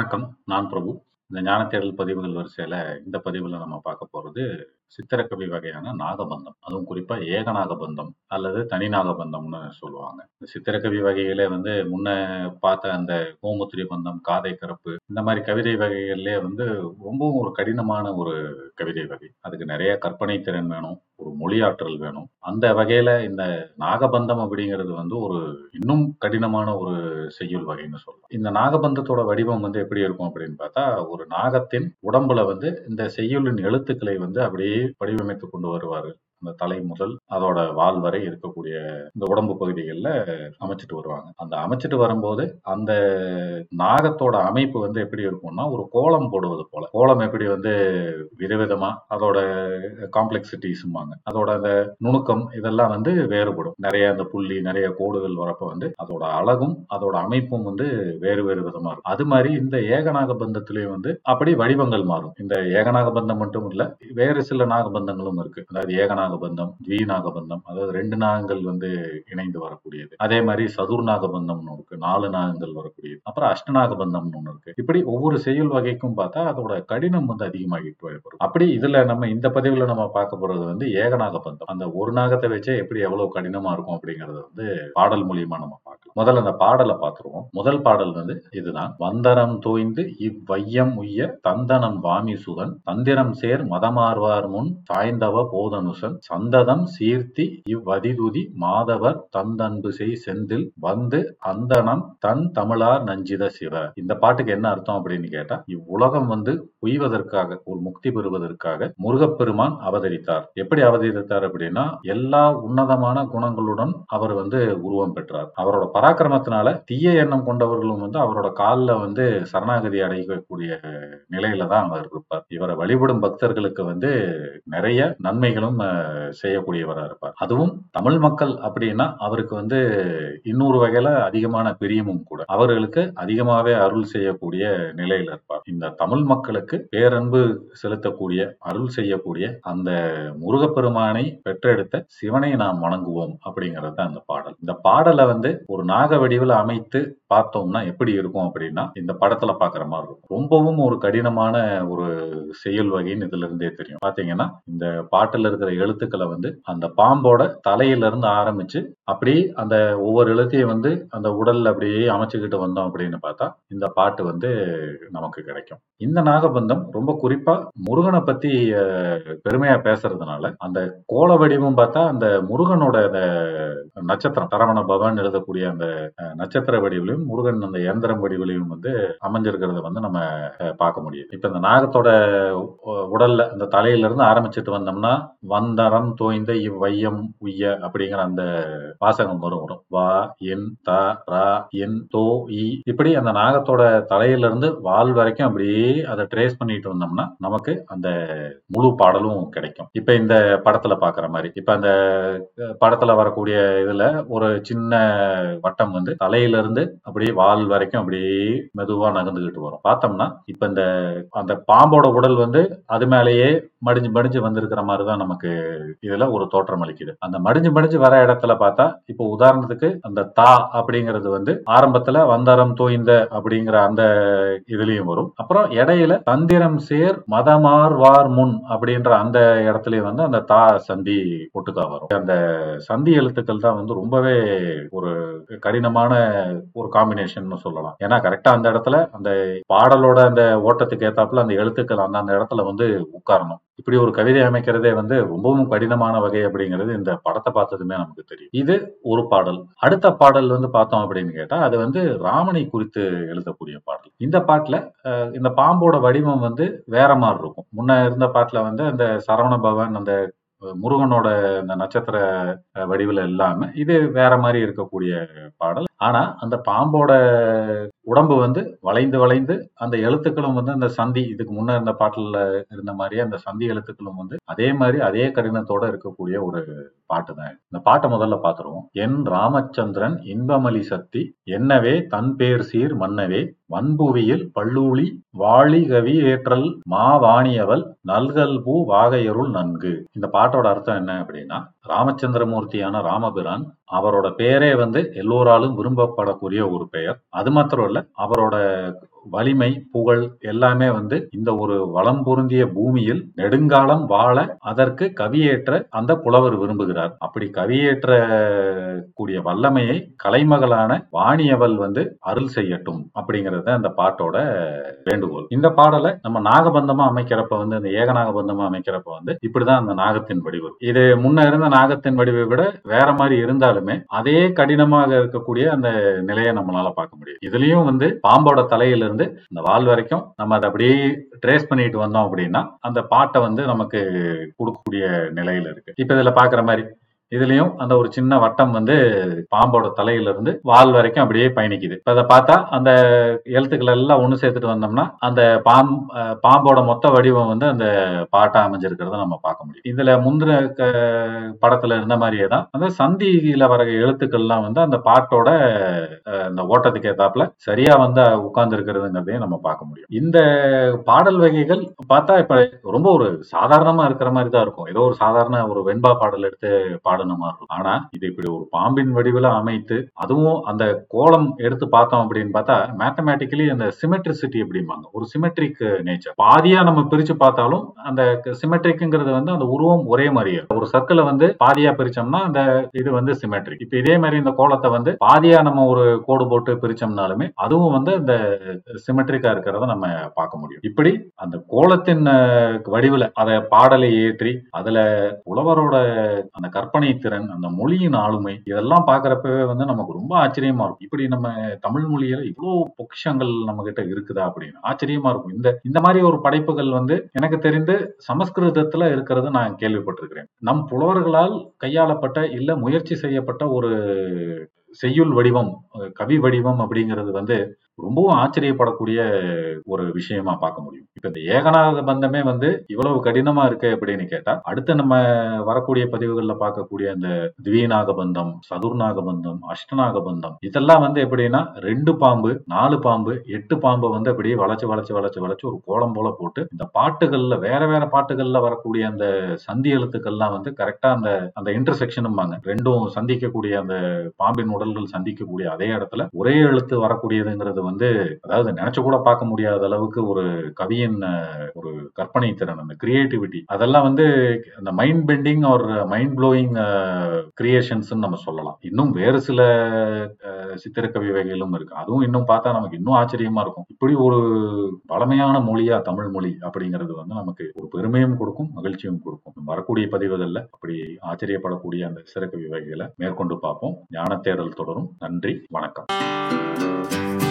வணக்கம். நான் பிரபு. இந்த ஞான தேடல் பதிவுகள் வரிசையில இந்த பதிவுல நம்ம பார்க்க போறது சித்திரக்கவி வகையான நாகபந்தம். அதுவும் குறிப்பா ஏக நாகபந்தம் அல்லது தனி நாகபந்தம்னு சொல்லுவாங்க. இந்த சித்திரக்கவி வகையிலே வந்து முன்ன பார்த்த அந்த கோமுத்திரி பந்தம், காதை கருப்பு இந்த மாதிரி கவிதை வகைகள்லேயே வந்து ரொம்பவும் ஒரு கடினமான ஒரு கவிதை வகை. அதுக்கு நிறைய கற்பனை திறன் வேணும். ஒரு மொழியாற்றல் வேணும். அந்த வகையில இந்த நாகபந்தம் அப்படிங்கிறது வந்து ஒரு இன்னும் கடினமான ஒரு செய்யுள் வகைன்னு சொல்லலாம். இந்த நாகபந்தத்தோட வடிவம் வந்து எப்படி இருக்கும் அப்படின்னு பார்த்தா, ஒரு நாகத்தின் உடம்புல வந்து இந்த செய்யுளின் எழுத்துக்களை வந்து அப்படியே வடிவமைத்து கொண்டு வருவாரு. அந்த தலை முதல் அதோட வால் வரை இருக்கக்கூடிய இந்த உடம்பு பகுதிகளில் அமைச்சிட்டு வருவாங்க. அந்த அமைச்சிட்டு வரும்போது அந்த நாகத்தோட அமைப்பு வந்து எப்படி இருக்கும்னா, ஒரு கோலம் போடுவது போல. கோலம் எப்படி வந்து விதவிதமா அதோட காம்ப்ளெக்சிட்டிஸும்பாங்க அதோட அந்த நுணுக்கம் இதெல்லாம் வந்து வேறுபடும். நிறைய அந்த புள்ளி, நிறைய கோடுகள் வரப்ப வந்து அதோட அழகும், அதோட அமைப்பும் வந்து வேறு வேறு விதமா இருக்கும். அது மாதிரி இந்த ஏகநாக பந்தத்திலையும் வந்து அப்படி வடிவங்கள் மாறும். இந்த ஏகநாக பந்தம் மட்டும் இல்ல, வேறு சில நாகபந்தங்களும் இருக்கு. அதாவது ஏகநாக பந்தம், த்விநாக பந்தம் அதாவது ரெண்டு நாகங்கள் வந்து இணைந்து வரக்கூடியது. அதே மாதிரி சதுர்நாக பந்தம்னு இருக்கு. நாலு நாகங்கள் வரக்கூடியது. அப்புறம் அஷ்டநாக பந்தம்னு இருக்கு. இப்படி ஒவ்வொரு செயல் வகைக்கும் பார்த்தா அதோட கடினம் வந்து அதிகமாகிட்டு வரும். அப்படி இதுல நம்ம இந்த பதிவுல நம்ம பார்க்க போறது வந்து ஏகநாக பந்தம். அந்த ஒரு நாகத்தை வச்சே எப்படி எவ்வளவு கடினமா இருக்கும் அப்படிங்கறத வந்து பாடல் மூலியமா நம்ம பார்க்கலாம். முதல்ல அந்த பாடலை பார்த்துருவோம். முதல் பாடல் வந்து இதுதான். வந்தரம் தோய்ந்து இவ்வையம் உய்ய தந்தனம் வாமி சுகன் தந்திரம் சேர் மதமார்வார் முன் சாய்ந்தவ போதனுசன் சந்ததம் சீர்த்தி இவ்வதிதுதி மாதவர் தந்தன்பு செய் செந்தில் வந்து அந்தனம் தன் தமிழார் நஞ்சித சிவ. இந்த பாட்டுக்கு என்ன அர்த்தம் அப்படின்னு கேட்டா இவ்வுலகம் வந்து உய்வதற்காக ஒரு முக்தி பெறுவதற்காக முருகப்பெருமான் அவதரித்தார். எப்படி அவதரித்தார் அப்படின்னா எல்லா உன்னதமான குணங்களுடன் அவர் வந்து உருவம் பெற்றார். அவரோட பராக்கிரமத்தினால தீய எண்ணம் கொண்டவர்களும் வந்து அவரோட காலில் வந்து சரணாகதி அடையக்கூடிய நிலையில தான் அவர் இருப்பார். இவரை வழிபடும் பக்தர்களுக்கு வந்து நிறைய நன்மைகளும் செய்யக்கூடியவராக இருப்பார். அதுவும் தமிழ் மக்கள் அப்படின்னா அவருக்கு வந்து இன்னொரு வகையில அதிகமான பிரியமும் கூட. அவர்களுக்கு அதிகமாகவே அருள் செய்யக்கூடிய நிலையில் இருப்பார். இந்த தமிழ் மக்களுக்கு பேரன்பு செலுத்தக்கூடிய அருள் செய்யக்கூடிய அந்த முருகப்பெருமானை பெற்றெடுத்த சிவனை நாம் வணங்குவோம் அப்படிங்கிறது தான் இந்த பாடல். இந்த பாடலை வந்து ஒரு நாக வடிவில் அமைத்து பார்த்தோம்னா எப்படி இருக்கும் அப்படின்னா இந்த படத்துல பாக்குற மாதிரி இருக்கும். ரொம்பவும் ஒரு கடினமான ஒரு செயல் வகைன்னு இதுல இருந்தே தெரியும். பாத்தீங்கன்னா இந்த பாட்டுல இருக்கிற எழுத்துக்களை வந்து அந்த பாம்போட தலையில இருந்து ஆரம்பிச்சு அப்படியே அந்த ஒவ்வொரு எழுத்தையும் வந்து அந்த உடல்ல அப்படியே அமைச்சுக்கிட்டு வந்தோம் அப்படின்னு பார்த்தா இந்த பாட்டு வந்து நமக்கு கிடைக்கும். இந்த நாகபந்தம் ரொம்ப குறிப்பா முருகனை பத்தி பெருமையா பேசுறதுனால அந்த கோல வடிவம் பார்த்தா அந்த முருகனோட அந்த நட்சத்திரம் தரவண பவன் எழுதக்கூடிய அந்த நட்சத்திர வடிவிலும் வடிவிலையும் முருகன் அந்த இயந்திரம் வடிவிலையும் வந்து அமைஞ்சிருக்கிறத வந்து நம்ம பார்க்க முடியும் இப்ப இந்த நாகத்தோட உடல்ல அந்த தலையில இருந்து ஆரம்பிச்சுட்டு வந்தோம்னா வந்தரம் தோய்ந்த இவ்வையம் உய்ய அப்படிங்கிற அந்த வாசகம் வரும் வரும். வா என் த ரா என் தோ இ இப்படி அந்த நாகத்தோட தலையில இருந்து வால் வரைக்கும் அப்படியே அதை ட்ரேஸ் பண்ணிட்டு வந்தோம்னா நமக்கு அந்த முழு பாடலும் கிடைக்கும். இப்ப இந்த படத்துல பாக்குற மாதிரி இப்ப அந்த படத்துல வரக்கூடிய இதுல ஒரு சின்ன வட்டம் வந்து தலையில இருந்து அப்படியே வால் வரைக்கும் அப்படியே மெதுவா நகர்ந்துகிட்டு வரும். பார்த்தோம்னா இப்ப இந்த அந்த பாம்போட உடல் வந்து அது மேலேயே மடிஞ்சு மடிஞ்சு வந்திருக்கிற மாதிரி தான் நமக்கு இதுல ஒரு தோற்றம் அளிக்குது. அந்த மடிஞ்சு மடிஞ்சு வர இடத்துல பார்த்தா இப்போ உதாரணத்துக்கு அந்த தா அப்படிங்கிறது வந்து ஆரம்பத்துல வந்தாரம் தோய்ந்த அப்படிங்கிற அந்த இதுலயும் வரும். அப்புறம் இடையில தந்திரம் சேர் மதமார்வார் முன் அப்படின்ற அந்த இடத்துலயும் வந்து அந்த தா சந்தி ஒட்டுக்கா வரும். அந்த சந்தி எழுத்துக்கள் தான் வந்து ரொம்பவே ஒரு கடினமான ஒரு காம்பினேஷன் சொல்லலாம். ஏன்னா கரெக்டா அந்த இடத்துல அந்த பாடலோட அந்த ஓட்டத்துக்கு ஏத்தாப்புல அந்த எழுத்துக்கள் அந்த அந்த இடத்துல வந்து உட்காரணும். இப்படி ஒரு கவிதை அமைக்கிறதே வந்து ரொம்பவும் கடினமான வகை அப்படிங்கிறது இந்த படத்தை பார்த்ததுமே நமக்கு தெரியும். இது ஒரு பாடல். அடுத்த பாடல் வந்து பார்த்தோம் அப்படின்னு கேட்டா அது வந்து ராமனை குறித்து எழுதக்கூடிய பாடல். இந்த பாட்டுல இந்த பாம்போட வடிவம் வந்து வேற மாதிரி இருக்கும். முன்ன இருந்த பாட்டுல வந்து அந்த சரவண பவன் அந்த முருகனோட அந்த நட்சத்திர வடிவில் இல்லாம இது வேற மாதிரி இருக்கக்கூடிய பாடல். ஆனா அந்த பாம்போட உடம்பு வந்து வளைந்து வளைந்து அந்த எழுத்துக்களும் வந்து அந்த சந்தி இதுக்கு முன்ன இருந்த பாட்டுல இருந்த மாதிரியே அந்த சந்தி எழுத்துக்களும் வந்து அதே மாதிரி அதே கடினத்தோட இருக்கக்கூடிய ஒரு பாட்டு தான். இந்த பாட்டை முதல்ல பாத்துருவோம். என் ராமச்சந்திரன் இன்பமலி சக்தி என்னவே தன் பேர் சீர் மன்னவே வன்புவியில் பல்லூளி வாழி கவி ஏற்றல் மா வாணியவள் நல்கல் பூ வாகையருள் நன்கு. இந்த பாட்டோட அர்த்தம் என்ன அப்படின்னா ராமச்சந்திரமூர்த்தியான ராமபிரான் அவரோட பெயரே வந்து எல்லோராலும் விரும்பப்படக்கூடிய ஒரு பெயர். அது மாத்திரம் இல்ல அவரோட வலிமை புகழ் எல்லாமே வந்து இந்த ஒரு வளம் பொருந்திய பூமியில் நெடுங்காலம் வாழ அதற்கு கவியேற்ற அந்த புலவர் விரும்புகிறார். அப்படி கவியேற்ற கூடிய வல்லமையை கலைமகளான வாணியவள் வந்து அருள் செய்யட்டும் அப்படிங்கறத அந்த பாட்டோட வேண்டுகோள். இந்த பாடலை நம்ம நாகபந்தமா அமைக்கிறப்ப வந்து அந்த ஏகநாகபந்தமா அமைக்கிறப்ப வந்து இப்படிதான் அந்த நாகத்தின் வடிவு. இது முன்ன இருந்த நாகத்தின் வடிவை விட வேற மாதிரி இருந்தாலுமே அதே கடினமாக இருக்கக்கூடிய அந்த நிலையை நம்மளால பார்க்க முடியும். இதுலயும் வந்து பாம்போட தலையில இருந்து இந்த வால் வரைக்கும் நம்ம அதை அப்படியே ட்ரேஸ் பண்ணிட்டு வந்தோம் அப்படின்னா அந்த பாட்டை வந்து நமக்கு கொடுக்கக்கூடிய நிலையில இருக்கு. இப்ப இதுல பாக்குற மாதிரி இதுலயும் அந்த ஒரு சின்ன வட்டம் வந்து பாம்போட தலையில இருந்து வால் வரைக்கும் அப்படியே பயணிக்குது. இப்ப அதை பார்த்தா அந்த எழுத்துக்கள் எல்லாம் ஒண்ணு சேர்த்துட்டு வந்தோம்னா அந்த பாம் பாம்போட மொத்த வடிவம் வந்து அந்த பாட்டா அமைஞ்சிருக்கிறத நம்ம பார்க்க முடியும். இதுல முந்தின க- படத்துல இருந்த மாதிரியே தான். அந்த சந்தியில வர எழுத்துக்கள்லாம் வந்து அந்த பாட்டோட அந்த ஓட்டத்துக்கு ஏத்தாப்புல சரியா வந்து உட்கார்ந்து இருக்கிறதுங்கிறதையும் நம்ம பார்க்க முடியும். இந்த பாடல் வகைகள் பார்த்தா இப்ப ரொம்ப ஒரு சாதாரணமா இருக்கிற மாதிரி தான் இருக்கும். ஏதோ ஒரு சாதாரண ஒரு வெண்பா பாடல் எடுத்து பாடின மாதிரி இருக்கும். ஆனா இது இப்படி ஒரு பாம்பின் வடிவில் அமைத்து அதுவும் அந்த கோலம் எடுத்து பார்த்தோம் அப்படின்னு பார்த்தா மேத்தமேட்டிக்கலி அந்த சிமெட்ரிசிட்டி அப்படிம்பாங்க. ஒரு சிமெட்ரிக் நேச்சர் பாதியா நம்ம பிரிச்சு பார்த்தாலும் அந்த சிமெட்ரிக்ங்கிறது வந்து அந்த உருவம் ஒரே மாதிரியே ஒரு சர்க்கிளை வந்து பாதியா பிரிச்சோம்னா அந்த இது வந்து சிமெட்ரிக் இப்ப இதே மாதிரி இந்த கோலத்தை வந்து பாதியா நம்ம ஒரு கோடு போட்டு பிரிச்சோம்னாலுமே அதுவும் வந்து இந்த சிமெட்ரிக்கா இருக்கிறத நம்ம பார்க்க முடியும். இப்படி அந்த கோலத்தின் வடிவில் அதை பாடலை ஏற்றி அதுல புலவரோட அந்த கற்பனை திறன் அந்த மொழியின் ஆளுமை இதெல்லாம் பாக்குறப்பவே வந்து நமக்கு ரொம்ப ஆச்சரியமா இருக்கும். இப்படி நம்ம தமிழ் மொழியில இவ்வளவு பொக்கிஷங்கள் நம்ம கிட்ட இருக்குதா அப்படின்னு ஆச்சரியமா இருக்கும். இந்த இந்த மாதிரி ஒரு படைப்புகள் வந்து எனக்கு தெரிந்து சமஸ்கிருதத்துல இருக்கிறத நான் கேள்விப்பட்டிருக்கிறேன். நம் புலவர்களால் கையாளப்பட்ட இல்ல முயற்சி செய்யப்பட்ட ஒரு செய்யுள் வடிவம் கவி வடிவம் அப்படிங்கிறது வந்து ரொம்பவும் ஆச்சரியப்படக்கூடிய ஒரு விஷயமா பார்க்க முடியும். இப்ப இந்த ஏகநாத பந்தமே வந்து இவ்வளவு கடினமா இருக்கு அப்படின்னு கேட்டா அடுத்து நம்ம வரக்கூடிய பதிவுகள்ல பார்க்கக்கூடிய அந்த திவீநாக பந்தம் சதுர்நாக பந்தம் அஷ்டநாக பந்தம் இதெல்லாம் வந்து எப்படின்னா ரெண்டு பாம்பு நாலு பாம்பு எட்டு பாம்பை வந்து அப்படியே வளைச்சு வளைச்சு வளைச்சு வளைச்சு ஒரு கோலம் போல போட்டு இந்த பாட்டுகள்ல வேற வேற பாட்டுகள்ல வரக்கூடிய அந்த சந்தி எழுத்துக்கள்லாம் வந்து கரெக்டா அந்த அந்த இன்டர்செக்ஷனும்பாங்க ரெண்டும் சந்திக்கக்கூடிய அந்த பாம்பின் உடல்கள் சந்திக்கக்கூடிய அதே இடத்துல ஒரே எழுத்து வரக்கூடியதுங்கிறது வந்து அதாவது நினைச்சு கூட பார்க்க முடியாத அளவுக்கு ஒரு கவியின் ஒரு கற்பனை திறன் அந்த கிரியேட்டிவிட்டி அதெல்லாம் வந்து அந்த மைண்ட் பெண்டிங் ஒரு மைண்ட் ப்ளோயிங் கிரியேஷன்ஸ் நம்ம சொல்லலாம். இன்னும் வேறு சில அஹ், சித்திரக்கவி வகைகளும் இருக்கு. அதுவும் இன்னும் பார்த்தா நமக்கு இன்னும் ஆச்சரியமா இருக்கும். இப்படி ஒரு பழமையான மொழியா தமிழ் மொழி அப்படிங்கிறது வந்து நமக்கு ஒரு பெருமையும் கொடுக்கும் மகிழ்ச்சியும் கொடுக்கும். வரக்கூடிய பதிவுகள்ல அப்படி ஆச்சரியப்படக்கூடிய அந்த சிறக்கவி வகைகளை மேற்கொண்டு பார்ப்போம். ஞான தேடல் தொடரும். நன்றி. வணக்கம்.